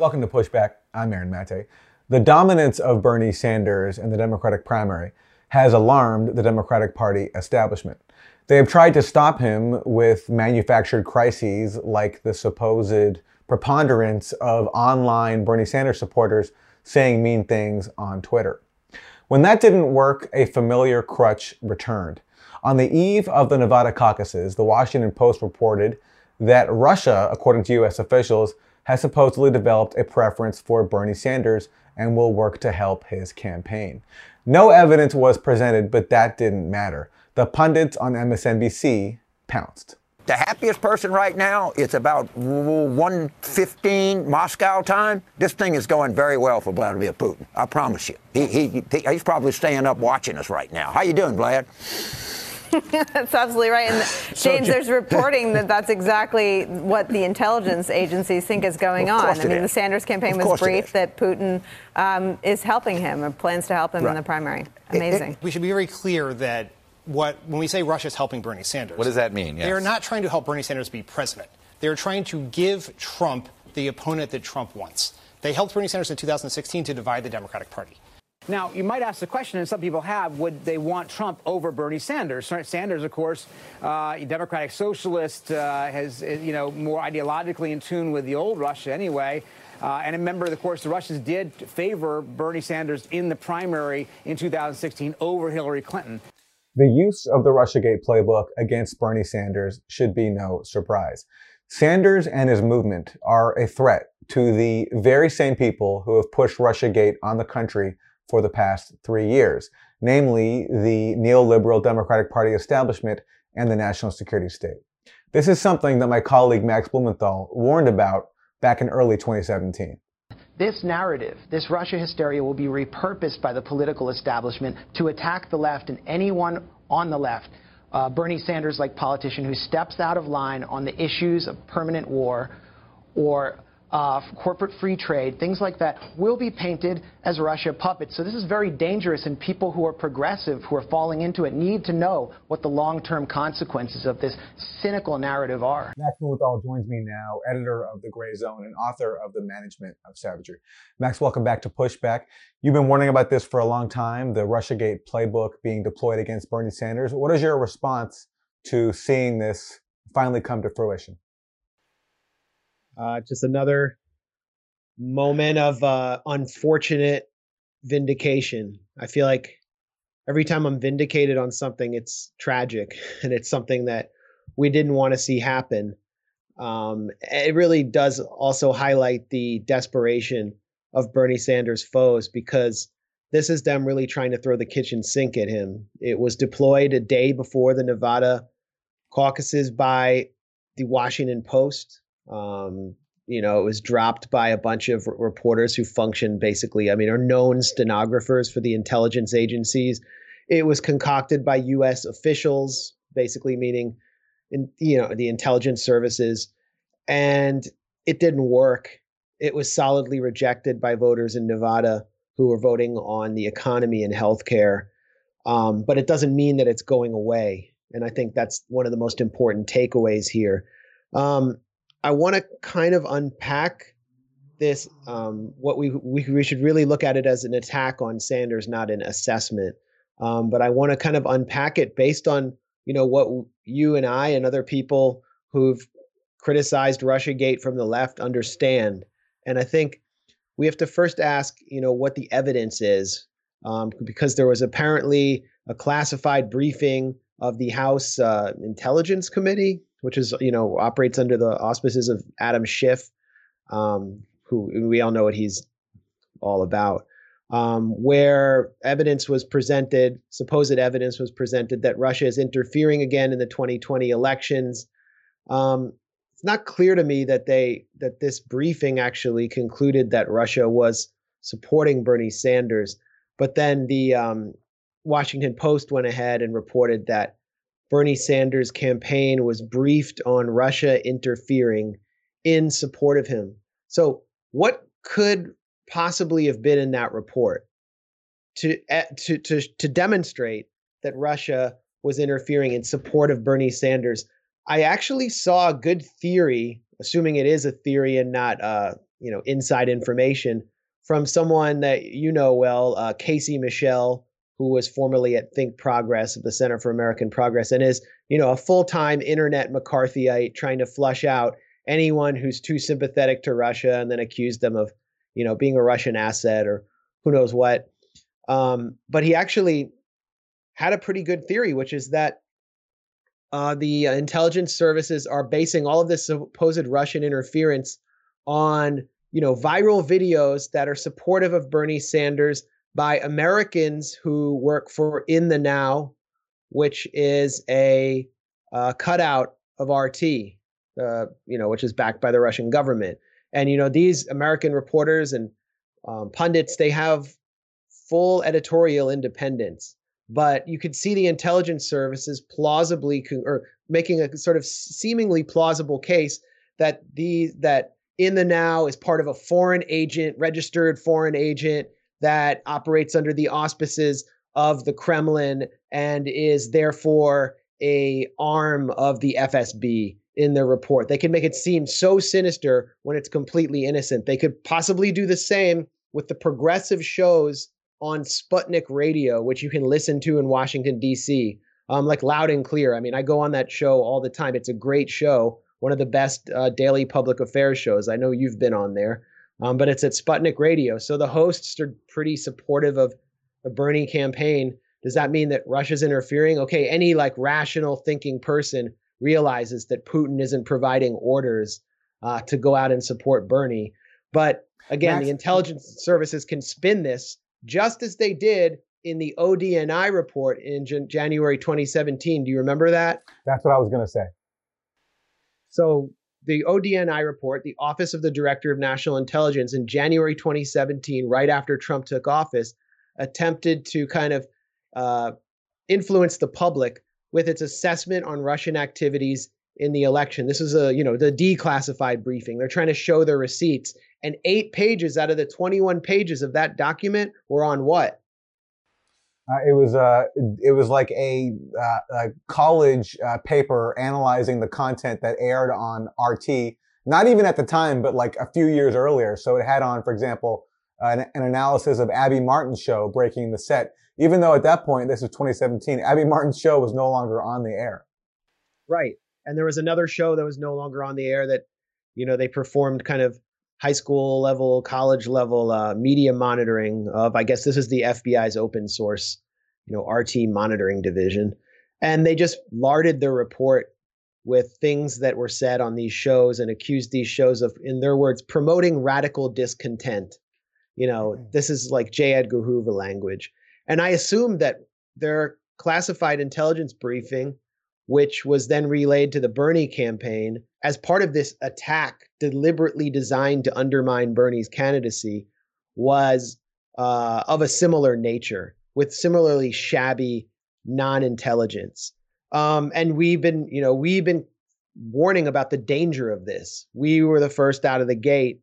Welcome to Pushback. I'm Aaron Mate. The dominance of Bernie Sanders in the Democratic primary has alarmed the Democratic Party establishment. They have tried to stop him with manufactured crises like the supposed preponderance of online Bernie Sanders supporters saying mean things on Twitter. When that didn't work, a familiar crutch returned. On the eve of the Nevada caucuses, the Washington Post reported that Russia, according to U.S. officials, has supposedly developed a preference for Bernie Sanders and will work to help his campaign. No evidence was presented, but that didn't matter. The pundits on MSNBC pounced. The happiest person right now, it's about 1.15 Moscow time. This thing is going very well for Vladimir Putin. I promise you. He, he, he, he's probably staying up watching us right now. How you doing, Vlad? that's absolutely right. And James, there's reporting that that's exactly what the intelligence agencies think is going on. I mean, is. the Sanders campaign was briefed that Putin um, is helping him or plans to help him right. in the primary. Amazing. It, it, we should be very clear that what when we say Russia is helping Bernie Sanders, what does that mean? Yes. They are not trying to help Bernie Sanders be president. They are trying to give Trump the opponent that Trump wants. They helped Bernie Sanders in 2016 to divide the Democratic Party. Now, you might ask the question, and some people have, would they want Trump over Bernie Sanders? Sanders, of course, uh, Democratic socialist, uh, has, uh, you know, more ideologically in tune with the old Russia anyway. Uh, and remember, of course, the Russians did favor Bernie Sanders in the primary in 2016 over Hillary Clinton. The use of the Russiagate playbook against Bernie Sanders should be no surprise. Sanders and his movement are a threat to the very same people who have pushed Russiagate on the country for the past three years, namely the neoliberal Democratic Party establishment and the national security state. This is something that my colleague Max Blumenthal warned about back in early 2017. This narrative, this Russia hysteria, will be repurposed by the political establishment to attack the left and anyone on the left. Uh, Bernie Sanders like politician who steps out of line on the issues of permanent war or uh, corporate free trade, things like that, will be painted as Russia puppets. So this is very dangerous, and people who are progressive, who are falling into it, need to know what the long-term consequences of this cynical narrative are. Max Blumenthal joins me now, editor of The Gray Zone and author of The Management of Savagery. Max, welcome back to Pushback. You've been warning about this for a long time, the Russiagate playbook being deployed against Bernie Sanders. What is your response to seeing this finally come to fruition? Uh, just another moment of uh, unfortunate vindication. I feel like every time I'm vindicated on something, it's tragic and it's something that we didn't want to see happen. Um, it really does also highlight the desperation of Bernie Sanders' foes because this is them really trying to throw the kitchen sink at him. It was deployed a day before the Nevada caucuses by the Washington Post. Um, you know, it was dropped by a bunch of reporters who function basically, I mean, are known stenographers for the intelligence agencies. It was concocted by U.S. officials, basically meaning, in, you know, the intelligence services, and it didn't work. It was solidly rejected by voters in Nevada who were voting on the economy and healthcare. Um, but it doesn't mean that it's going away. And I think that's one of the most important takeaways here. Um, I want to kind of unpack this. Um, what we, we we should really look at it as an attack on Sanders, not an assessment. Um, but I want to kind of unpack it based on you know what you and I and other people who've criticized RussiaGate from the left understand. And I think we have to first ask, you know, what the evidence is, um, because there was apparently a classified briefing of the House uh, Intelligence Committee which is you know operates under the auspices of Adam Schiff, um, who we all know what he's all about. Um, where evidence was presented, supposed evidence was presented that Russia is interfering again in the 2020 elections. Um, it's not clear to me that they that this briefing actually concluded that Russia was supporting Bernie Sanders, but then the um, Washington Post went ahead and reported that Bernie Sanders' campaign was briefed on Russia interfering in support of him. So, what could possibly have been in that report to eh, to to to demonstrate that Russia was interfering in support of Bernie Sanders? I actually saw a good theory, assuming it is a theory and not uh, you know inside information from someone that you know well, uh, Casey Michel, who was formerly at Think Progress of the Center for American Progress, and is you know a full-time internet McCarthyite trying to flush out anyone who's too sympathetic to Russia and then accuse them of you know being a Russian asset or who knows what. Um, but he actually had a pretty good theory, which is that uh, the intelligence services are basing all of this supposed Russian interference on you know viral videos that are supportive of Bernie Sanders by Americans who work for In the Now, which is a uh, cutout of RT, uh, you know, which is backed by the Russian government. And you know these American reporters and um, pundits, they have full editorial independence but you could see the intelligence services plausibly con- or making a sort of seemingly plausible case that the that in the now is part of a foreign agent registered foreign agent that operates under the auspices of the Kremlin and is therefore a arm of the FSB in their report. They can make it seem so sinister when it's completely innocent. They could possibly do the same with the progressive shows on Sputnik Radio, which you can listen to in Washington, D.C., um, like loud and clear. I mean, I go on that show all the time. It's a great show, one of the best uh, daily public affairs shows. I know you've been on there, um, but it's at Sputnik Radio. So the hosts are pretty supportive of the Bernie campaign. Does that mean that Russia's interfering? Okay, any like rational thinking person realizes that Putin isn't providing orders uh, to go out and support Bernie. But again, Max, the intelligence services can spin this just as they did in the ODNI report in Jan- January 2017. Do you remember that? That's what I was going to say. So, the ODNI report, the Office of the Director of National Intelligence, in January 2017, right after Trump took office, attempted to kind of uh, influence the public with its assessment on Russian activities in the election. This is a, you know, the declassified briefing. They're trying to show their receipts. And eight pages out of the 21 pages of that document were on what? Uh, it was uh, it was like a, uh, a college uh, paper analyzing the content that aired on RT. Not even at the time, but like a few years earlier. So it had on, for example, an, an analysis of Abby Martin's show, Breaking the Set. Even though at that point, this was 2017, Abby Martin's show was no longer on the air. Right, and there was another show that was no longer on the air that, you know, they performed kind of high school level, college level uh, media monitoring of, I guess this is the FBI's open source, you know, RT monitoring division. And they just larded their report with things that were said on these shows and accused these shows of, in their words, promoting radical discontent. You know, mm-hmm. this is like J. Edgar Hoover language. And I assume that their classified intelligence briefing which was then relayed to the Bernie campaign as part of this attack deliberately designed to undermine Bernie's candidacy, was uh, of a similar nature with similarly shabby non-intelligence. Um, and we've been, you know, we've been warning about the danger of this. We were the first out of the gate,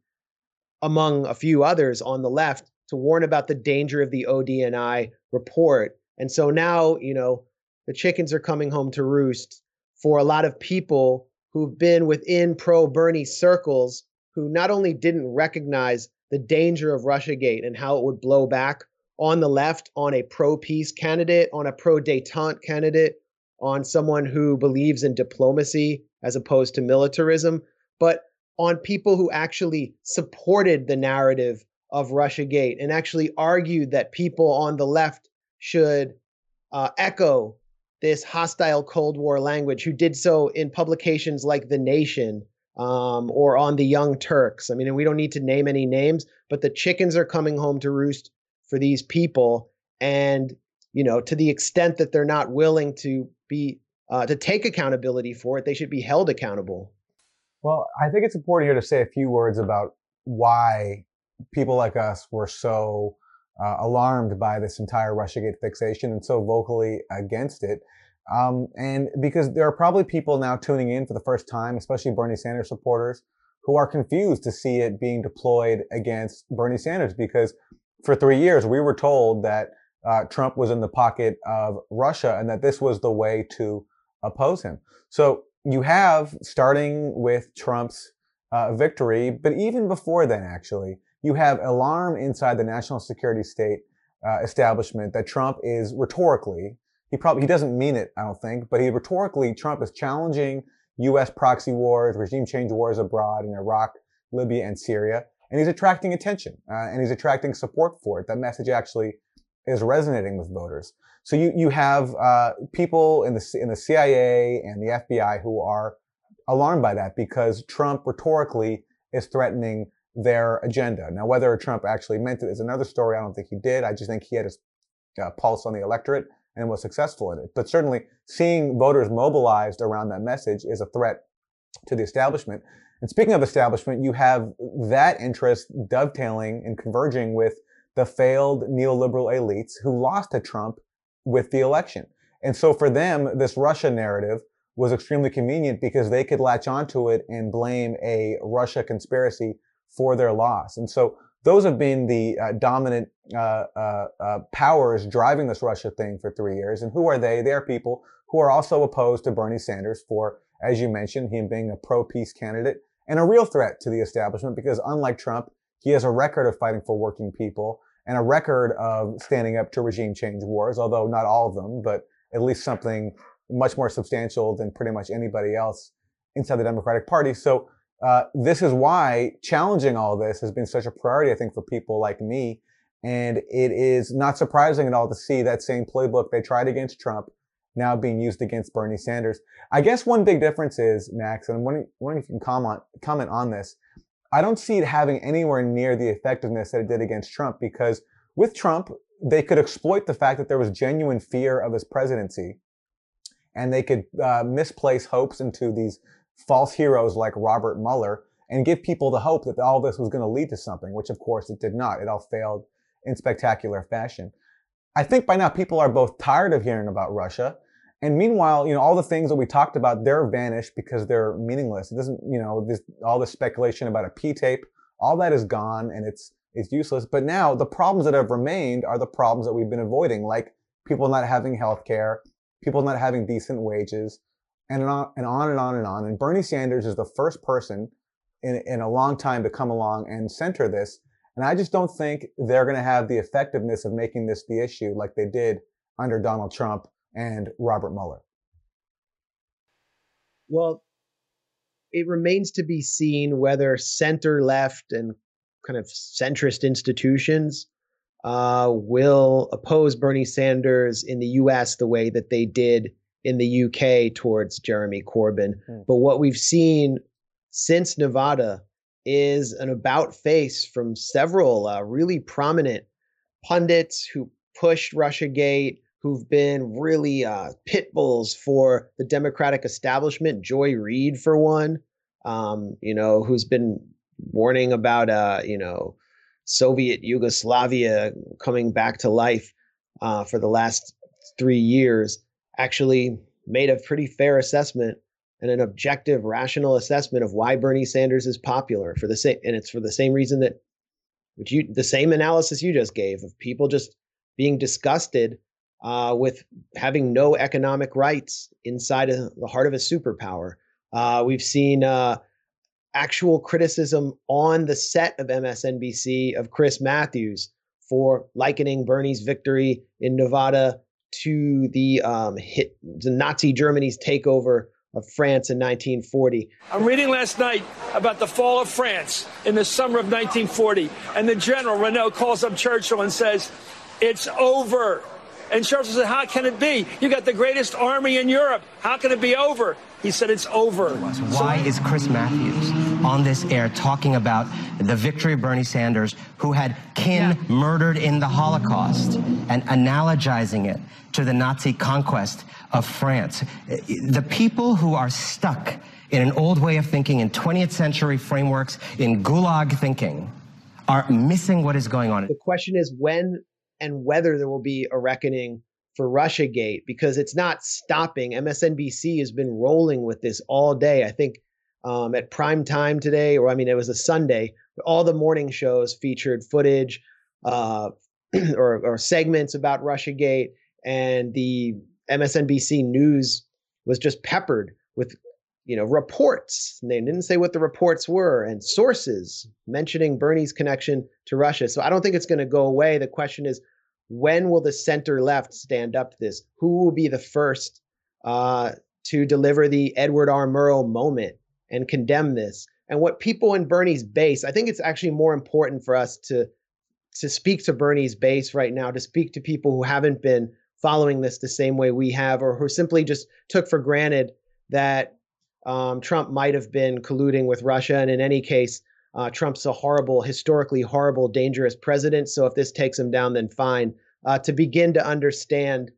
among a few others on the left, to warn about the danger of the ODNI report. And so now, you know, the chickens are coming home to roost for a lot of people who've been within pro Bernie circles who not only didn't recognize the danger of Russiagate and how it would blow back on the left on a pro peace candidate, on a pro detente candidate, on someone who believes in diplomacy as opposed to militarism, but on people who actually supported the narrative of Russiagate and actually argued that people on the left should uh, echo this hostile Cold War language, who did so in publications like The Nation um, or on the Young Turks. I mean, we don't need to name any names, but the chickens are coming home to roost for these people. And, you know, to the extent that they're not willing to be, uh, to take accountability for it, they should be held accountable. Well, I think it's important here to say a few words about why people like us were so uh, alarmed by this entire Russiagate fixation and so vocally against it. Um, and because there are probably people now tuning in for the first time, especially Bernie Sanders supporters, who are confused to see it being deployed against Bernie Sanders because for three years we were told that uh, Trump was in the pocket of Russia and that this was the way to oppose him. So you have, starting with Trump's uh, victory. But even before then, actually, you have alarm inside the national security state uh, establishment that Trump is rhetorically, he probably he doesn't mean it, I don't think, but he rhetorically Trump is challenging U.S. proxy wars, regime change wars abroad in Iraq, Libya, and Syria, and he's attracting attention uh, and he's attracting support for it. That message actually is resonating with voters. So you you have uh, people in the in the CIA and the FBI who are alarmed by that because Trump rhetorically is threatening their agenda. Now, whether Trump actually meant it is another story. I don't think he did. I just think he had his uh, pulse on the electorate and was successful in it. But certainly, seeing voters mobilized around that message is a threat to the establishment. And speaking of establishment, you have that interest dovetailing and converging with the failed neoliberal elites who lost to Trump with the election. And so for them, this Russia narrative was extremely convenient because they could latch onto it and blame a Russia conspiracy for their loss. And so those have been the uh, dominant uh, uh, uh, powers driving this Russia thing for three years. And who are they? They are people who are also opposed to Bernie Sanders for, as you mentioned, him being a pro-peace candidate and a real threat to the establishment because unlike Trump, he has a record of fighting for working people and a record of standing up to regime change wars, although not all of them, but at least something much more substantial than pretty much anybody else inside the Democratic Party. So uh, this is why challenging all this has been such a priority, I think, for people like me. And it is not surprising at all to see that same playbook they tried against Trump now being used against Bernie Sanders. I guess one big difference is, Max, and I'm wondering, wondering if you can comment, comment on this. I don't see it having anywhere near the effectiveness that it did against Trump because with Trump, they could exploit the fact that there was genuine fear of his presidency and they could uh, misplace hopes into these false heroes like Robert Mueller and give people the hope that all this was going to lead to something, which of course it did not. It all failed in spectacular fashion. I think by now people are both tired of hearing about Russia. And meanwhile, you know, all the things that we talked about, they're vanished because they're meaningless. It doesn't, you know, this, all the speculation about a P tape, all that is gone and it's, it's useless. But now the problems that have remained are the problems that we've been avoiding, like people not having health care, people not having decent wages, and on and on and on and on. And Bernie Sanders is the first person in, in a long time to come along and center this. And I just don't think they're going to have the effectiveness of making this the issue like they did under Donald Trump and Robert Mueller. Well, it remains to be seen whether center left and kind of centrist institutions uh, will oppose Bernie Sanders in the US the way that they did in the UK towards Jeremy Corbyn. Mm. But what we've seen since Nevada is an about face from several uh, really prominent pundits who pushed Russiagate, who've been really uh, pit bulls for the Democratic establishment. Joy Reid, for one, um, you know, who's been warning about, uh, you know, Soviet Yugoslavia coming back to life uh, for the last three years actually made a pretty fair assessment and an objective, rational assessment of why Bernie Sanders is popular for the same, and it's for the same reason that, which you, the same analysis you just gave of people just being disgusted uh, with having no economic rights inside of the heart of a superpower. Uh, we've seen uh, actual criticism on the set of MSNBC of Chris Matthews for likening Bernie's victory in Nevada to the um, hit, the Nazi Germany's takeover of France in 1940. I'm reading last night about the fall of France in the summer of 1940, and the general Reynaud calls up Churchill and says, "It's over." And Churchill said, How can it be? You got the greatest army in Europe. How can it be over? He said, It's over. Why is Chris Matthews on this air talking about the victory of Bernie Sanders, who had kin yeah. murdered in the Holocaust, and analogizing it to the Nazi conquest of France? The people who are stuck in an old way of thinking, in 20th century frameworks, in gulag thinking, are missing what is going on. The question is when and whether there will be a reckoning for Russiagate because it's not stopping. MSNBC has been rolling with this all day. I think um, at prime time today, or I mean, it was a Sunday, all the morning shows featured footage uh, or, or segments about Russiagate, and the MSNBC news was just peppered with you know, reports. They didn't say what the reports were and sources mentioning Bernie's connection to Russia. So I don't think it's going to go away. The question is, when will the center left stand up to this? Who will be the first uh, to deliver the Edward R. Murrow moment and condemn this? And what people in Bernie's base, I think it's actually more important for us to to speak to Bernie's base right now, to speak to people who haven't been following this the same way we have, or who simply just took for granted that um, Trump might have been colluding with Russia. And in any case, uh, Trump's a horrible, historically horrible, dangerous president. So if this takes him down, then fine. Uh, to begin to understand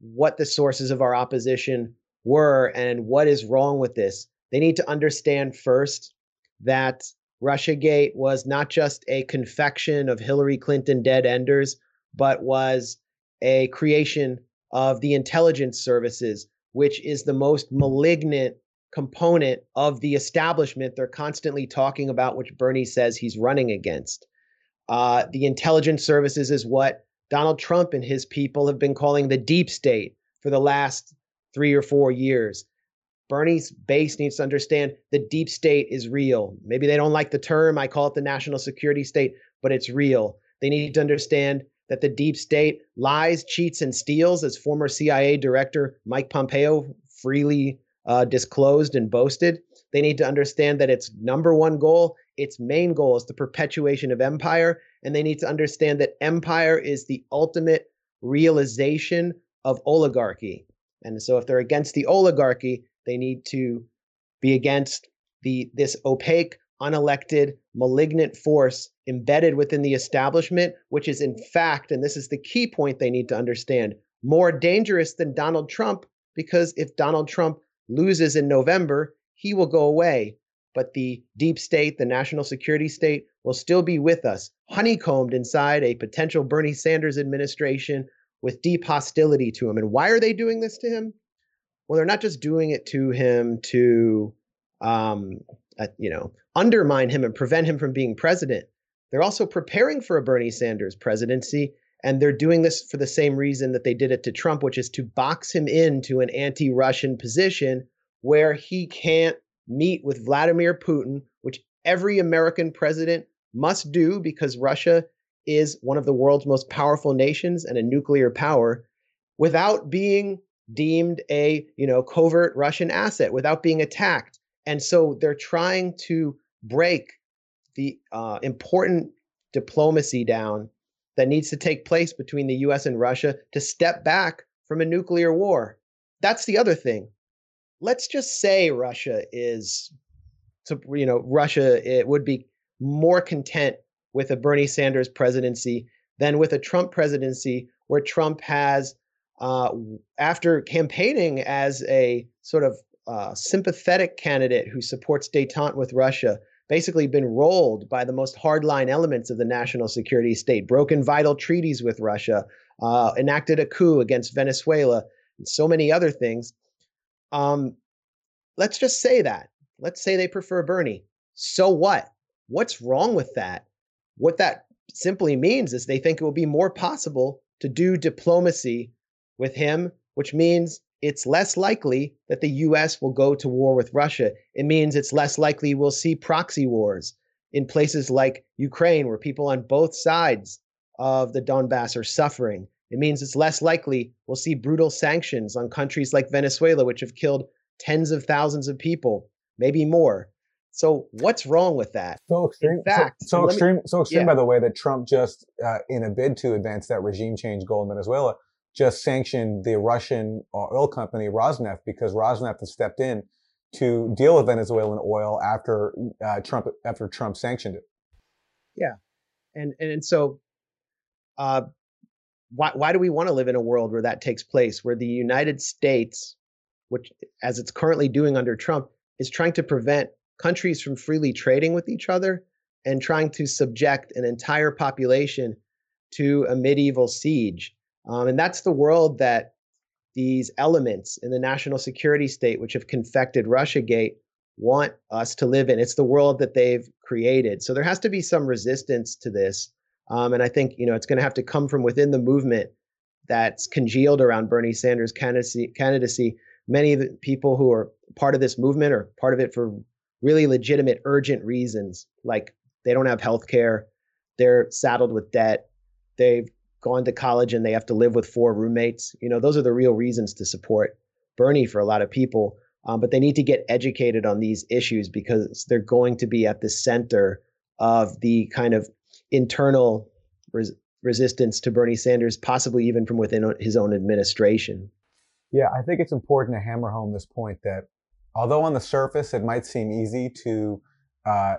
what the sources of our opposition were and what is wrong with this, they need to understand first that Russiagate was not just a confection of Hillary Clinton dead enders, but was a creation of the intelligence services, which is the most malignant component of the establishment they're constantly talking about, which Bernie says he's running against. Uh, the intelligence services is what Donald Trump and his people have been calling the deep state for the last three or four years. Bernie's base needs to understand the deep state is real. Maybe they don't like the term. I call it the national security state, but it's real. They need to understand that the deep state lies, cheats, and steals, as former CIA director Mike Pompeo freely uh, disclosed and boasted. They need to understand that its number one goal, its main goal, is the perpetuation of empire. And they need to understand that empire is the ultimate realization of oligarchy. And so, if they're against the oligarchy, they need to be against the this opaque, unelected, malignant force embedded within the establishment, which is in fact, and this is the key point they need to understand, more dangerous than Donald Trump, because if Donald Trump loses in November, he will go away. But the deep state, the national security state, will still be with us, honeycombed inside a potential Bernie Sanders administration with deep hostility to him. And why are they doing this to him? Well, they're not just doing it to him to, um, uh, you know, undermine him and prevent him from being president. They're also preparing for a Bernie Sanders presidency and they're doing this for the same reason that they did it to Trump, which is to box him into an anti Russian position where he can't meet with Vladimir Putin, which every American president must do because Russia is one of the world's most powerful nations and a nuclear power, without being deemed a you know covert Russian asset, without being attacked. And so they're trying to break the uh, important diplomacy down that needs to take place between the US and Russia to step back from a nuclear war. That's the other thing. Let's just say Russia is, you know, Russia it would be more content with a Bernie Sanders presidency than with a Trump presidency, where Trump has, uh, after campaigning as a sort of uh, sympathetic candidate who supports detente with Russia, basically been rolled by the most hardline elements of the national security state, broken vital treaties with Russia, uh, enacted a coup against Venezuela, and so many other things. Um, let's just say that. Let's say they prefer Bernie. So what? What's wrong with that? What that simply means is they think it will be more possible to do diplomacy with him, which means it's less likely that the US will go to war with Russia. It means it's less likely we'll see proxy wars in places like Ukraine, where people on both sides of the Donbass are suffering. It means it's less likely we'll see brutal sanctions on countries like Venezuela, which have killed tens of thousands of people, maybe more. So what's wrong with that? So extreme. Fact, so, so extreme. Me, so extreme, yeah. by the way, that Trump just, uh, in a bid to advance that regime change goal in Venezuela, just sanctioned the Russian uh, oil company Rosneft because Rosneft has stepped in to deal with Venezuelan oil after uh, Trump after Trump sanctioned it. Yeah, and and so, uh, why why do we want to live in a world where that takes place, where the United States, which as it's currently doing under Trump, is trying to prevent countries from freely trading with each other and trying to subject an entire population to a medieval siege um, and that's the world that these elements in the national security state, which have confected Russiagate, want us to live in. It's the world that they've created. So there has to be some resistance to this. Um, and I think you know it's going to have to come from within the movement that's congealed around Bernie Sanders' candidacy. candidacy. Many of the people who are part of this movement or part of it for really legitimate, urgent reasons, like they don't have health care, they're saddled with debt, they've gone to college and they have to live with four roommates. You know, those are the real reasons to support Bernie for a lot of people. Um, but they need to get educated on these issues because they're going to be at the center of the kind of internal res- resistance to Bernie Sanders, possibly even from within his own administration. Yeah, I think it's important to hammer home this point that although on the surface it might seem easy to uh,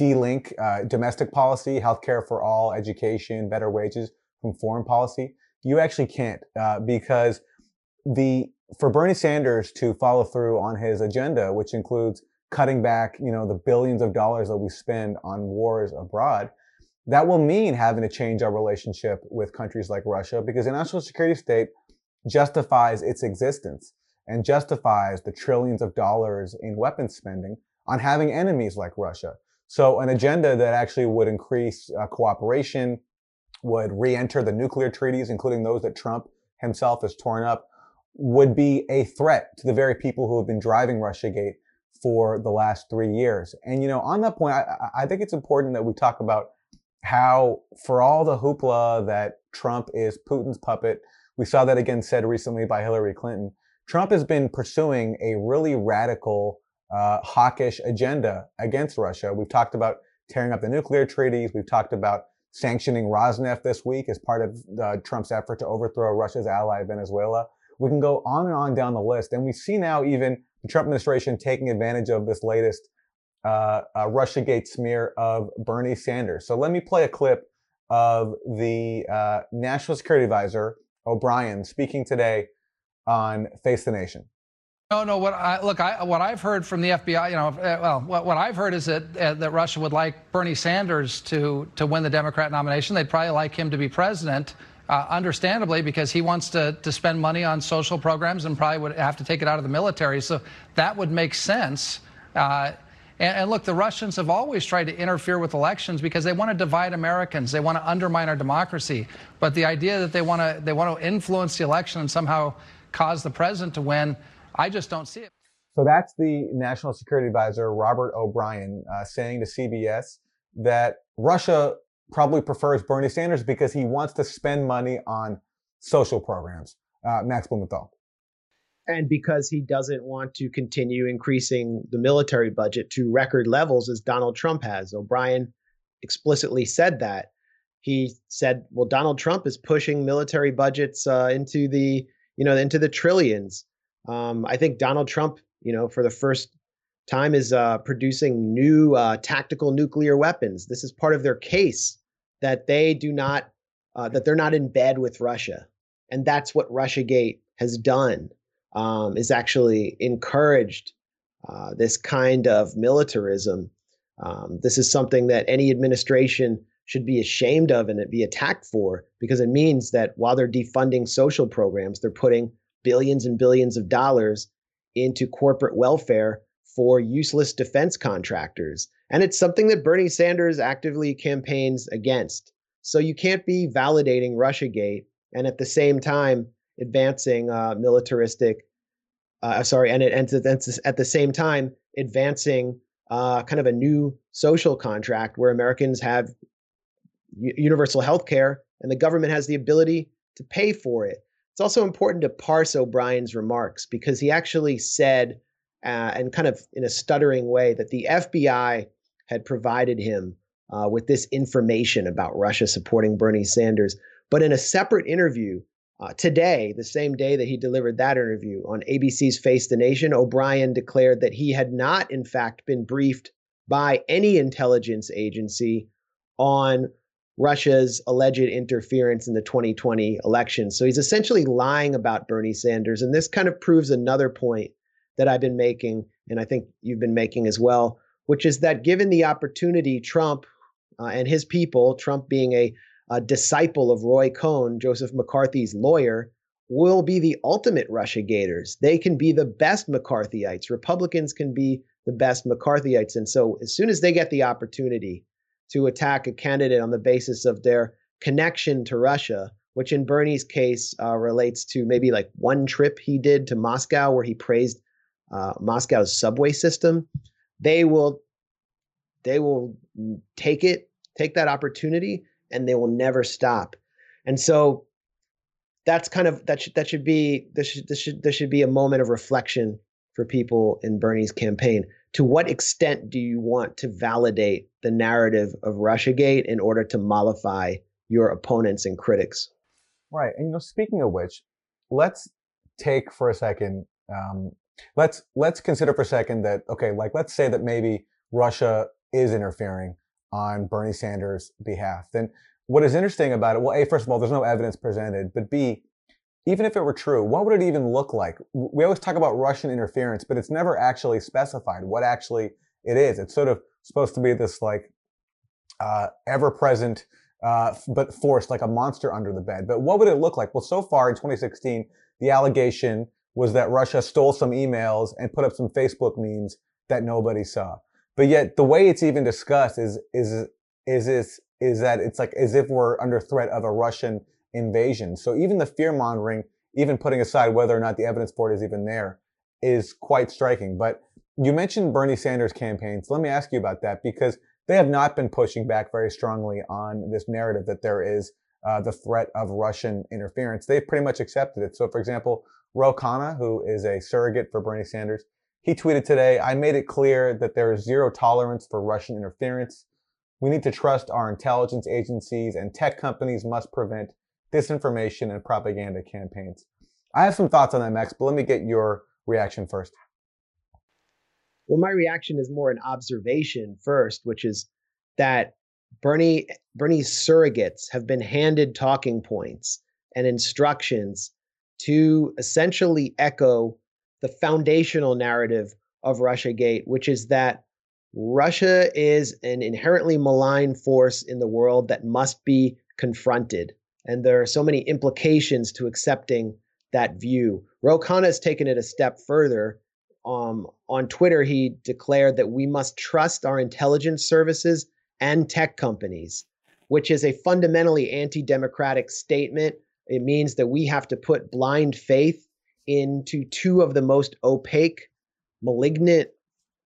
delink uh, domestic policy, healthcare for all, education, better wages from foreign policy, you actually can't uh, because the for Bernie Sanders to follow through on his agenda, which includes cutting back, you know, the billions of dollars that we spend on wars abroad, that will mean having to change our relationship with countries like Russia because the national security state justifies its existence and justifies the trillions of dollars in weapons spending on having enemies like Russia. So an agenda that actually would increase uh, cooperation, would re-enter the nuclear treaties, including those that Trump himself has torn up, would be a threat to the very people who have been driving Russiagate for the last three years. And, you know, on that point, I, I think it's important that we talk about how, for all the hoopla that Trump is Putin's puppet, we saw that again said recently by Hillary Clinton. Trump has been pursuing a really radical, uh, hawkish agenda against Russia. We've talked about tearing up the nuclear treaties. We've talked about sanctioning Rosneft this week as part of uh, Trump's effort to overthrow Russia's ally, Venezuela. We can go on and on down the list. And we see now even the Trump administration taking advantage of this latest uh, uh, Russiagate smear of Bernie Sanders. So let me play a clip of the uh, National Security Advisor, O'Brien, speaking today on Face the Nation. No, no. What I look, I, what I've heard from the FBI, you know, uh, well, what, what I've heard is that uh, that Russia would like Bernie Sanders to to win the Democrat nomination. They'd probably like him to be president uh, understandably, because he wants to, to spend money on social programs and probably would have to take it out of the military. So that would make sense. Uh, and, and, look, the Russians have always tried to interfere with elections because they want to divide Americans. They want to undermine our democracy. But the idea that they want to they want to influence the election and somehow cause the president to win, I just don't see it. So that's the National Security Advisor Robert O'Brien uh, saying to CBS that Russia probably prefers Bernie Sanders because he wants to spend money on social programs. Uh, Max Blumenthal. And because he doesn't want to continue increasing the military budget to record levels as Donald Trump has. O'Brien explicitly said that. He said, "Well, Donald Trump is pushing military budgets uh, into the, you know, into the trillions. Um, I think Donald Trump, you know, for the first time is uh, producing new uh, tactical nuclear weapons. This is part of their case that they do not, uh, that they're not in bed with Russia, and that's what RussiaGate has done. Um, is actually encouraged uh, this kind of militarism. Um, this is something that any administration should be ashamed of and be attacked for because it means that while they're defunding social programs, they're putting billions and billions of dollars into corporate welfare for useless defense contractors. And it's something that Bernie Sanders actively campaigns against. So you can't be validating Russiagate and at the same time advancing uh, militaristic, uh, sorry, and, it, and at the same time advancing uh, kind of a new social contract where Americans have universal health care and the government has the ability to pay for it. It's also important to parse O'Brien's remarks because he actually said uh, and kind of in a stuttering way that the FBI had provided him uh, with this information about Russia supporting Bernie Sanders. But in a separate interview uh, today, the same day that he delivered that interview on ABC's Face the Nation, O'Brien declared that he had not, in fact, been briefed by any intelligence agency on Russia's alleged interference in the 2020 election. So he's essentially lying about Bernie Sanders. And this kind of proves another point that I've been making, and I think you've been making as well, which is that given the opportunity, Trump uh, and his people, Trump being a, a disciple of Roy Cohn, Joseph McCarthy's lawyer, will be the ultimate Russia gators. They can be the best McCarthyites. Republicans can be the best McCarthyites. And so, as soon as they get the opportunity to attack a candidate on the basis of their connection to Russia, which in Bernie's case uh, relates to maybe like one trip he did to Moscow where he praised uh, Moscow's subway system, they will they will take it, take that opportunity, and they will never stop. And so that's kind of that should that should be this should this should there should be a moment of reflection for people in Bernie's campaign. To what extent do you want to validate the narrative of Russiagate in order to mollify your opponents and critics? Right. And you know, speaking of which, let's take for a second. Um, let's let's consider for a second that okay, like let's say that maybe Russia is interfering on Bernie Sanders' behalf. Then what is interesting about it? Well, a first of all, there's no evidence presented, but b even if it were true, what would it even look like? We always talk about Russian interference, but it's never actually specified what actually it is. It's sort of supposed to be this like uh, ever-present uh, but forced like a monster under the bed. But what would it look like? Well, so far in 2016, the allegation was that Russia stole some emails and put up some Facebook memes that nobody saw. But yet the way it's even discussed is is is is is that it's like as if we're under threat of a Russian invasion. So even the fear mongering, even putting aside whether or not the evidence for it is even there, is quite striking. But you mentioned Bernie Sanders campaigns. Let me ask you about that because they have not been pushing back very strongly on this narrative that there is uh, the threat of Russian interference. They've pretty much accepted it. So, for example, Ro Khanna, who is a surrogate for Bernie Sanders, he tweeted today, I made it clear that there is zero tolerance for Russian interference. We need to trust our intelligence agencies and tech companies must prevent disinformation and propaganda campaigns. I have some thoughts on that, Max, but let me get your reaction first. Well, my reaction is more an observation first, which is that Bernie Bernie's surrogates have been handed talking points and instructions to essentially echo the foundational narrative of Russiagate, which is that Russia is an inherently malign force in the world that must be confronted. And there are so many implications to accepting that view. Ro Khanna has taken it a step further um, on Twitter, he declared that we must trust our intelligence services and tech companies, which is a fundamentally anti democratic statement. It means that we have to put blind faith into two of the most opaque, malignant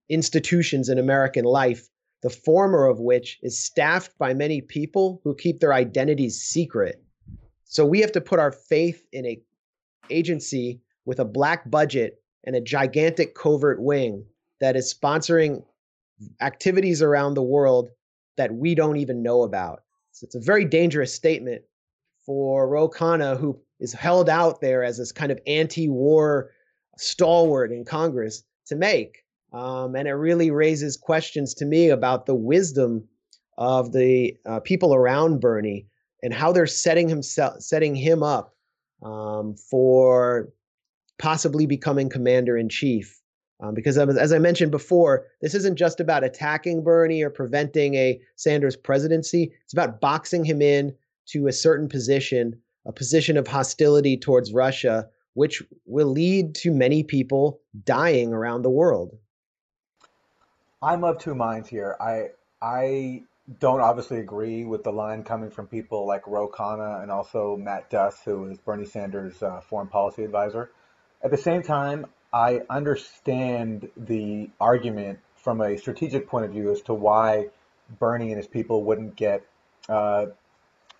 institutions in American life, the former of which is staffed by many people who keep their identities secret. So we have to put our faith in a agency with a black budget and a gigantic covert wing that is sponsoring activities around the world that we don't even know about. So it's a very dangerous statement for Ro Khanna, who is held out there as this kind of anti-war stalwart in Congress, to make. Um, and it really raises questions to me about the wisdom of the uh, people around Bernie and how they're setting himself, setting him up um, for possibly becoming commander in chief. Um, because as I mentioned before, this isn't just about attacking Bernie or preventing a Sanders presidency. It's about boxing him in to a certain position, a position of hostility towards Russia, which will lead to many people dying around the world. I'm of two minds here. I I don't obviously agree with the line coming from people like Ro Khanna and also Matt Duss, who is Bernie Sanders' uh, foreign policy advisor. At the same time, I understand the argument from a strategic point of view as to why Bernie and his people wouldn't get uh,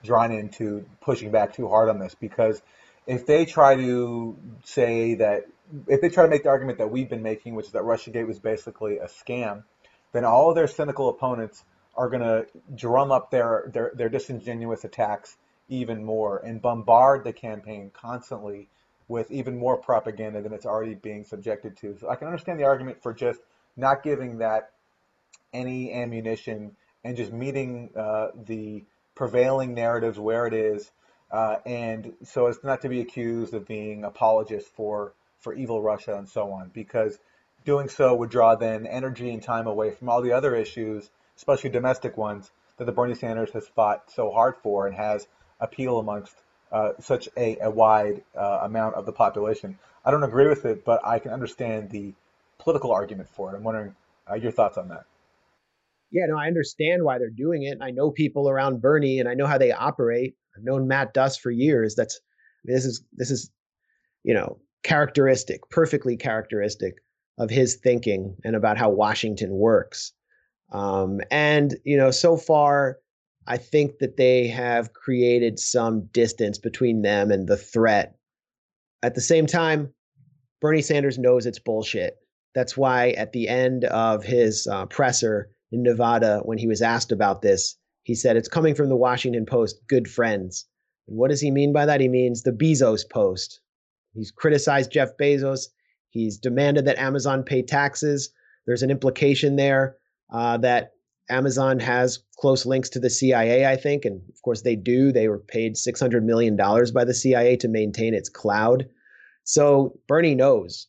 drawn into pushing back too hard on this. Because if they try to say that, if they try to make the argument that we've been making, which is that Russiagate was basically a scam, then all of their cynical opponents are going to drum up their, their, their disingenuous attacks even more and bombard the campaign constantly with even more propaganda than it's already being subjected to. So I can understand the argument for just not giving that any ammunition and just meeting uh, the prevailing narratives where it is, uh, and so as not to be accused of being apologists for for evil Russia and so on, because doing so would draw then energy and time away from all the other issues, especially domestic ones, that the Bernie Sanders has fought so hard for and has appeal amongst uh, such a, a wide uh, amount of the population. I don't agree with it, but I can understand the political argument for it. I'm wondering uh, your thoughts on that. Yeah, no, I understand why they're doing it. I know people around Bernie, and I know how they operate. I've known Matt Duss for years. That's this is this is, you know, characteristic, perfectly characteristic of his thinking and about how Washington works. Um, and, you know, so far, I think that they have created some distance between them and the threat. At the same time, Bernie Sanders knows it's bullshit. That's why at the end of his uh, presser in Nevada, when he was asked about this, he said, It's coming from the Washington Post, good friends. And what does he mean by that? He means the Bezos Post. He's criticized Jeff Bezos. He's demanded that Amazon pay taxes. There's an implication there uh, that Amazon has close links to the CIA, I think. And of course, they do. They were paid $600 million by the CIA to maintain its cloud. So Bernie knows,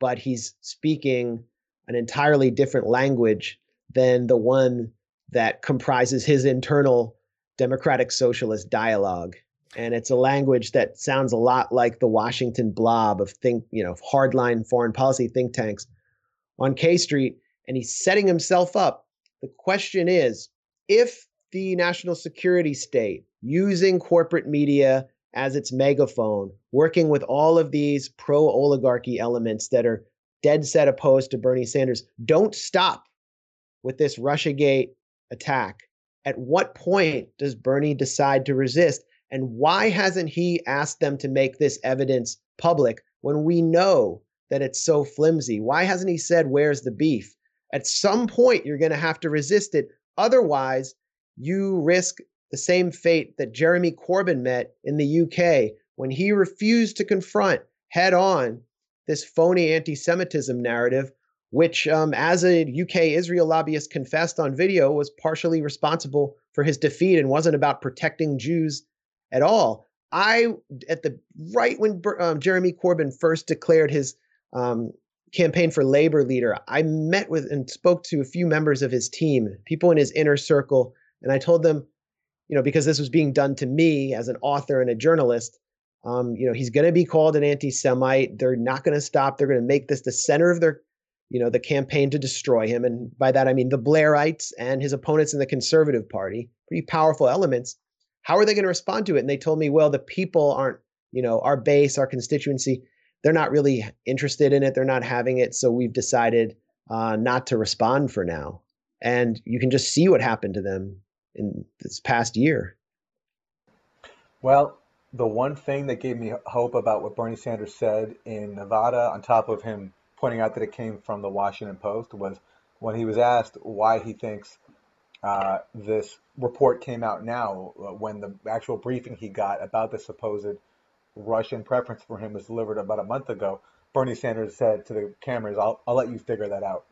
but he's speaking an entirely different language than the one that comprises his internal democratic socialist dialogue and it's a language that sounds a lot like the Washington blob of think, you know, hardline foreign policy think tanks on K Street, and he's setting himself up. The question is, if the national security state using corporate media as its megaphone, working with all of these pro oligarchy elements that are dead set opposed to Bernie Sanders, don't stop with this Russiagate attack. At what point does Bernie decide to resist? And why hasn't he asked them to make this evidence public when we know that it's so flimsy? Why hasn't he said, Where's the beef? At some point, you're going to have to resist it. Otherwise, you risk the same fate that Jeremy Corbyn met in the UK when he refused to confront head on this phony anti Semitism narrative, which, um, as a UK Israel lobbyist confessed on video, was partially responsible for his defeat and wasn't about protecting Jews at all. I at the right when um, Jeremy Corbyn first declared his um, campaign for labor leader, I met with and spoke to a few members of his team, people in his inner circle, and I told them, you know, because this was being done to me as an author and a journalist, um, you know, he's going to be called an anti-Semite. They're not going to stop. They're going to make this the center of their, you know, the campaign to destroy him, and by that I mean the Blairites and his opponents in the Conservative Party, pretty powerful elements how are they going to respond to it? And they told me, well, the people aren't, you know, our base, our constituency, they're not really interested in it. They're not having it. So we've decided uh, not to respond for now. And you can just see what happened to them in this past year. Well, the one thing that gave me hope about what Bernie Sanders said in Nevada, on top of him pointing out that it came from the Washington Post, was when he was asked why he thinks uh, this report came out now uh, when the actual briefing he got about the supposed Russian preference for him was delivered about a month ago. Bernie Sanders said to the cameras, I'll, I'll let you figure that out,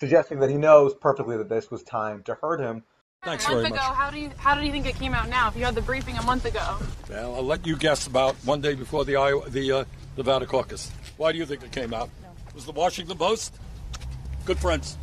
suggesting that he knows perfectly that this was time to hurt him. Thanks a month ago, how do you how do you think it came out now? If you had the briefing a month ago. Well, I'll let you guess about one day before the Iowa, the uh, Nevada caucus. Why do you think it came out? No. Was the Washington Post? Good friends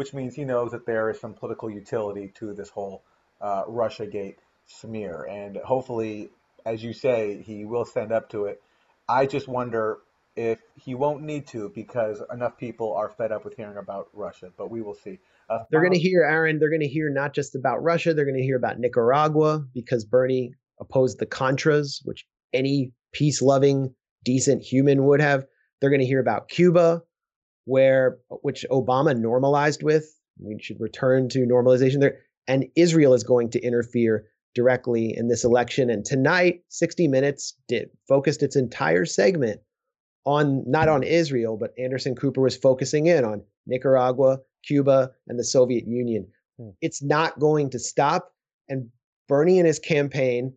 which means he knows that there is some political utility to this whole uh, Russiagate smear. And hopefully, as you say, he will stand up to it. I just wonder if he won't need to because enough people are fed up with hearing about Russia, but we will see. Uh, they're going to hear, Aaron, they're going to hear not just about Russia, they're going to hear about Nicaragua because Bernie opposed the Contras, which any peace loving, decent human would have. They're going to hear about Cuba, where which Obama normalized with. We should return to normalization there. And Israel is going to interfere directly in this election. And tonight, 60 Minutes did focused its entire segment on not on Israel, but Anderson Cooper was focusing in on Nicaragua, Cuba, and the Soviet Union. Hmm. It's not going to stop. And Bernie and his campaign,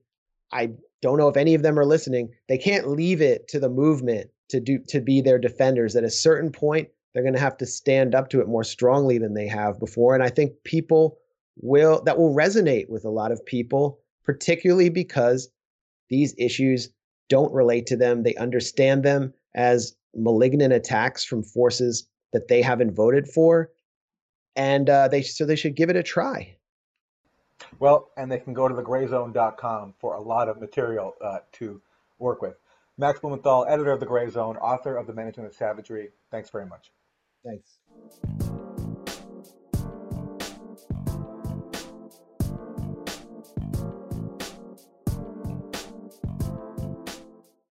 I don't know if any of them are listening. They can't leave it to the movement to do to be their defenders. At a certain point, they're going to have to stand up to it more strongly than they have before. And I think people will that will resonate with a lot of people, particularly because these issues don't relate to them. They understand them as malignant attacks from forces that they haven't voted for, and uh, they so they should give it a try. Well, and they can go to thegrayzone.com for a lot of material uh, to work with. Max Blumenthal, editor of The Gray Zone, author of The Management of Savagery. Thanks very much. Thanks.